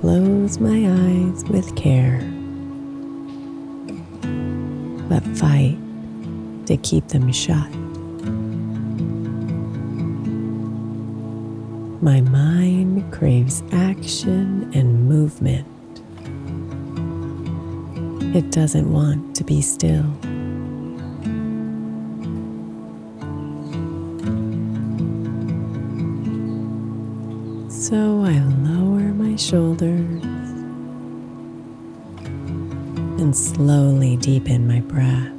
Close my eyes with care, but fight to keep them shut. My mind craves action and movement. It doesn't want to be still. Shoulders and slowly deepen my breath.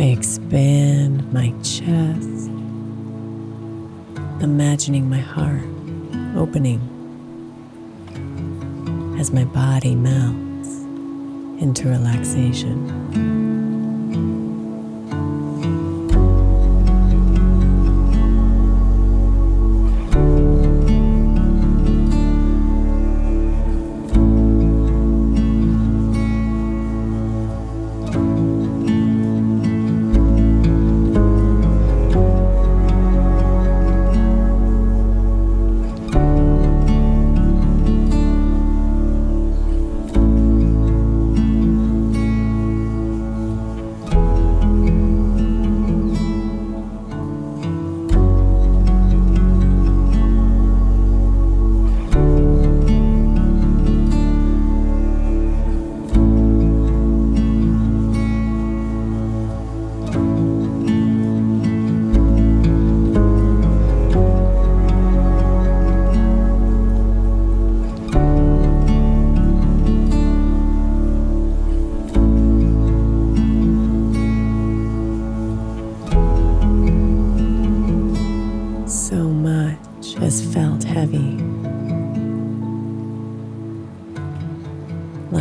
I expand my chest, imagining my heart opening as my body melts into relaxation.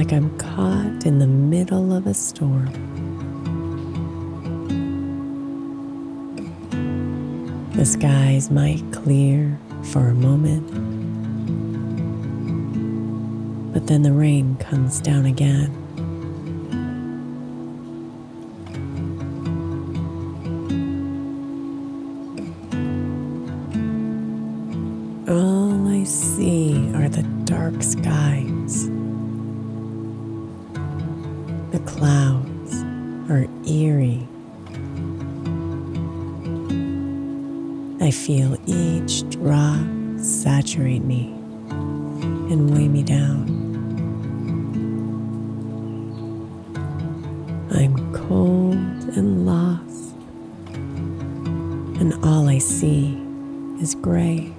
Like I'm caught in the middle of a storm. The skies might clear for a moment. But then the rain comes down again. I feel each drop saturate me and weigh me down. I'm cold and lost, and all I see is gray.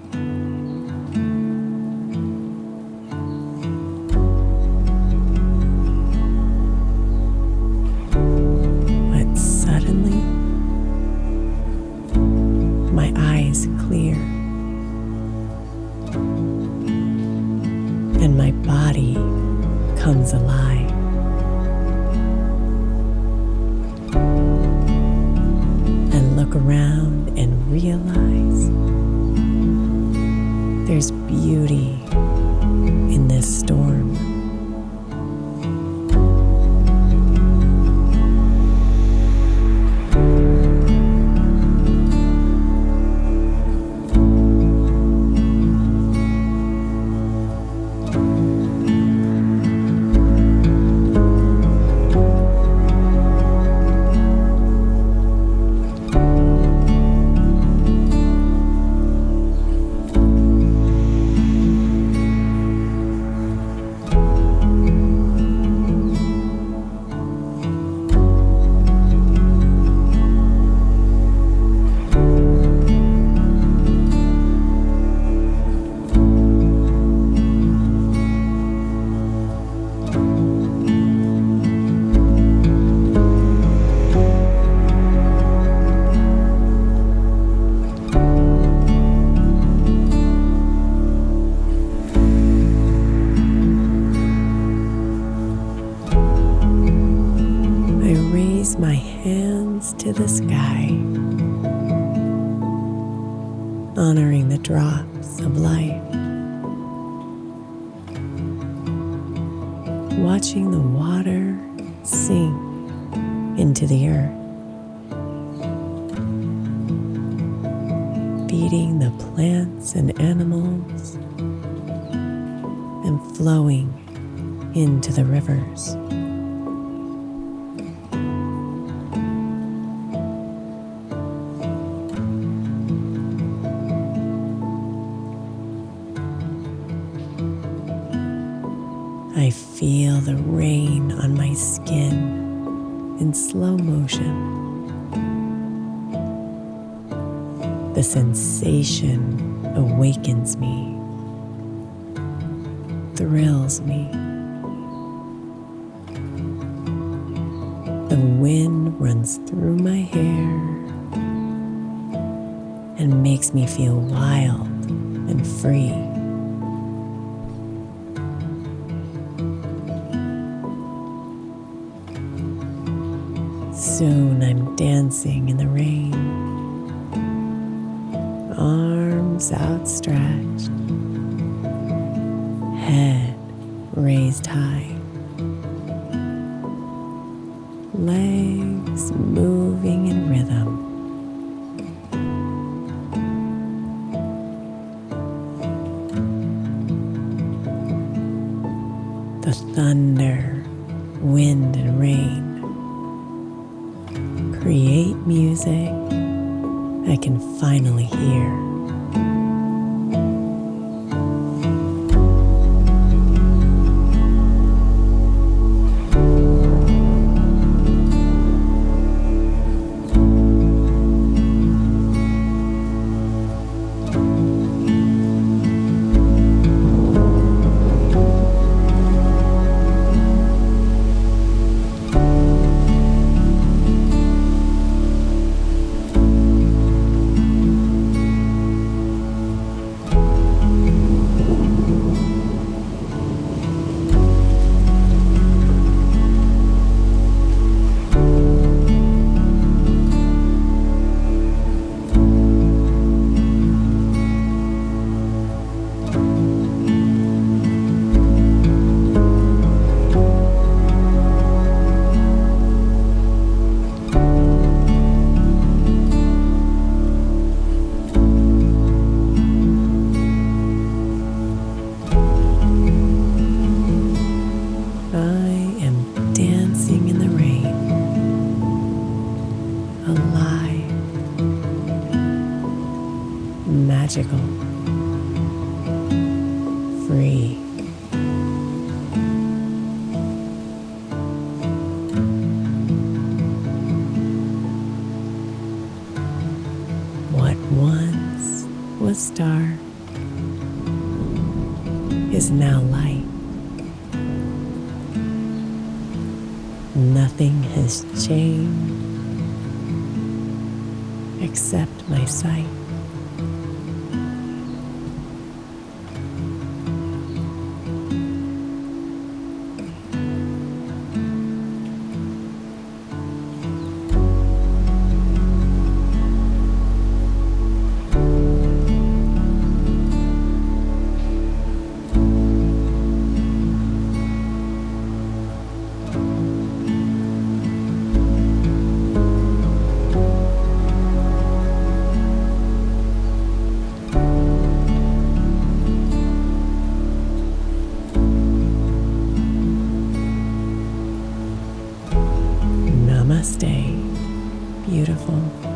There's beauty of life, watching the water sink into the earth, feeding the plants and animals, and flowing into the rivers. The rain on my skin in slow motion. The sensation awakens me, thrills me. The wind runs through my hair and makes me feel wild and free. Soon I'm dancing in the rain, arms outstretched, head raised high, legs moving in rhythm. The thunder, create music I can finally hear. alive, magical, free. What once was dark is now light. Nothing has changed except my sight. Beautiful.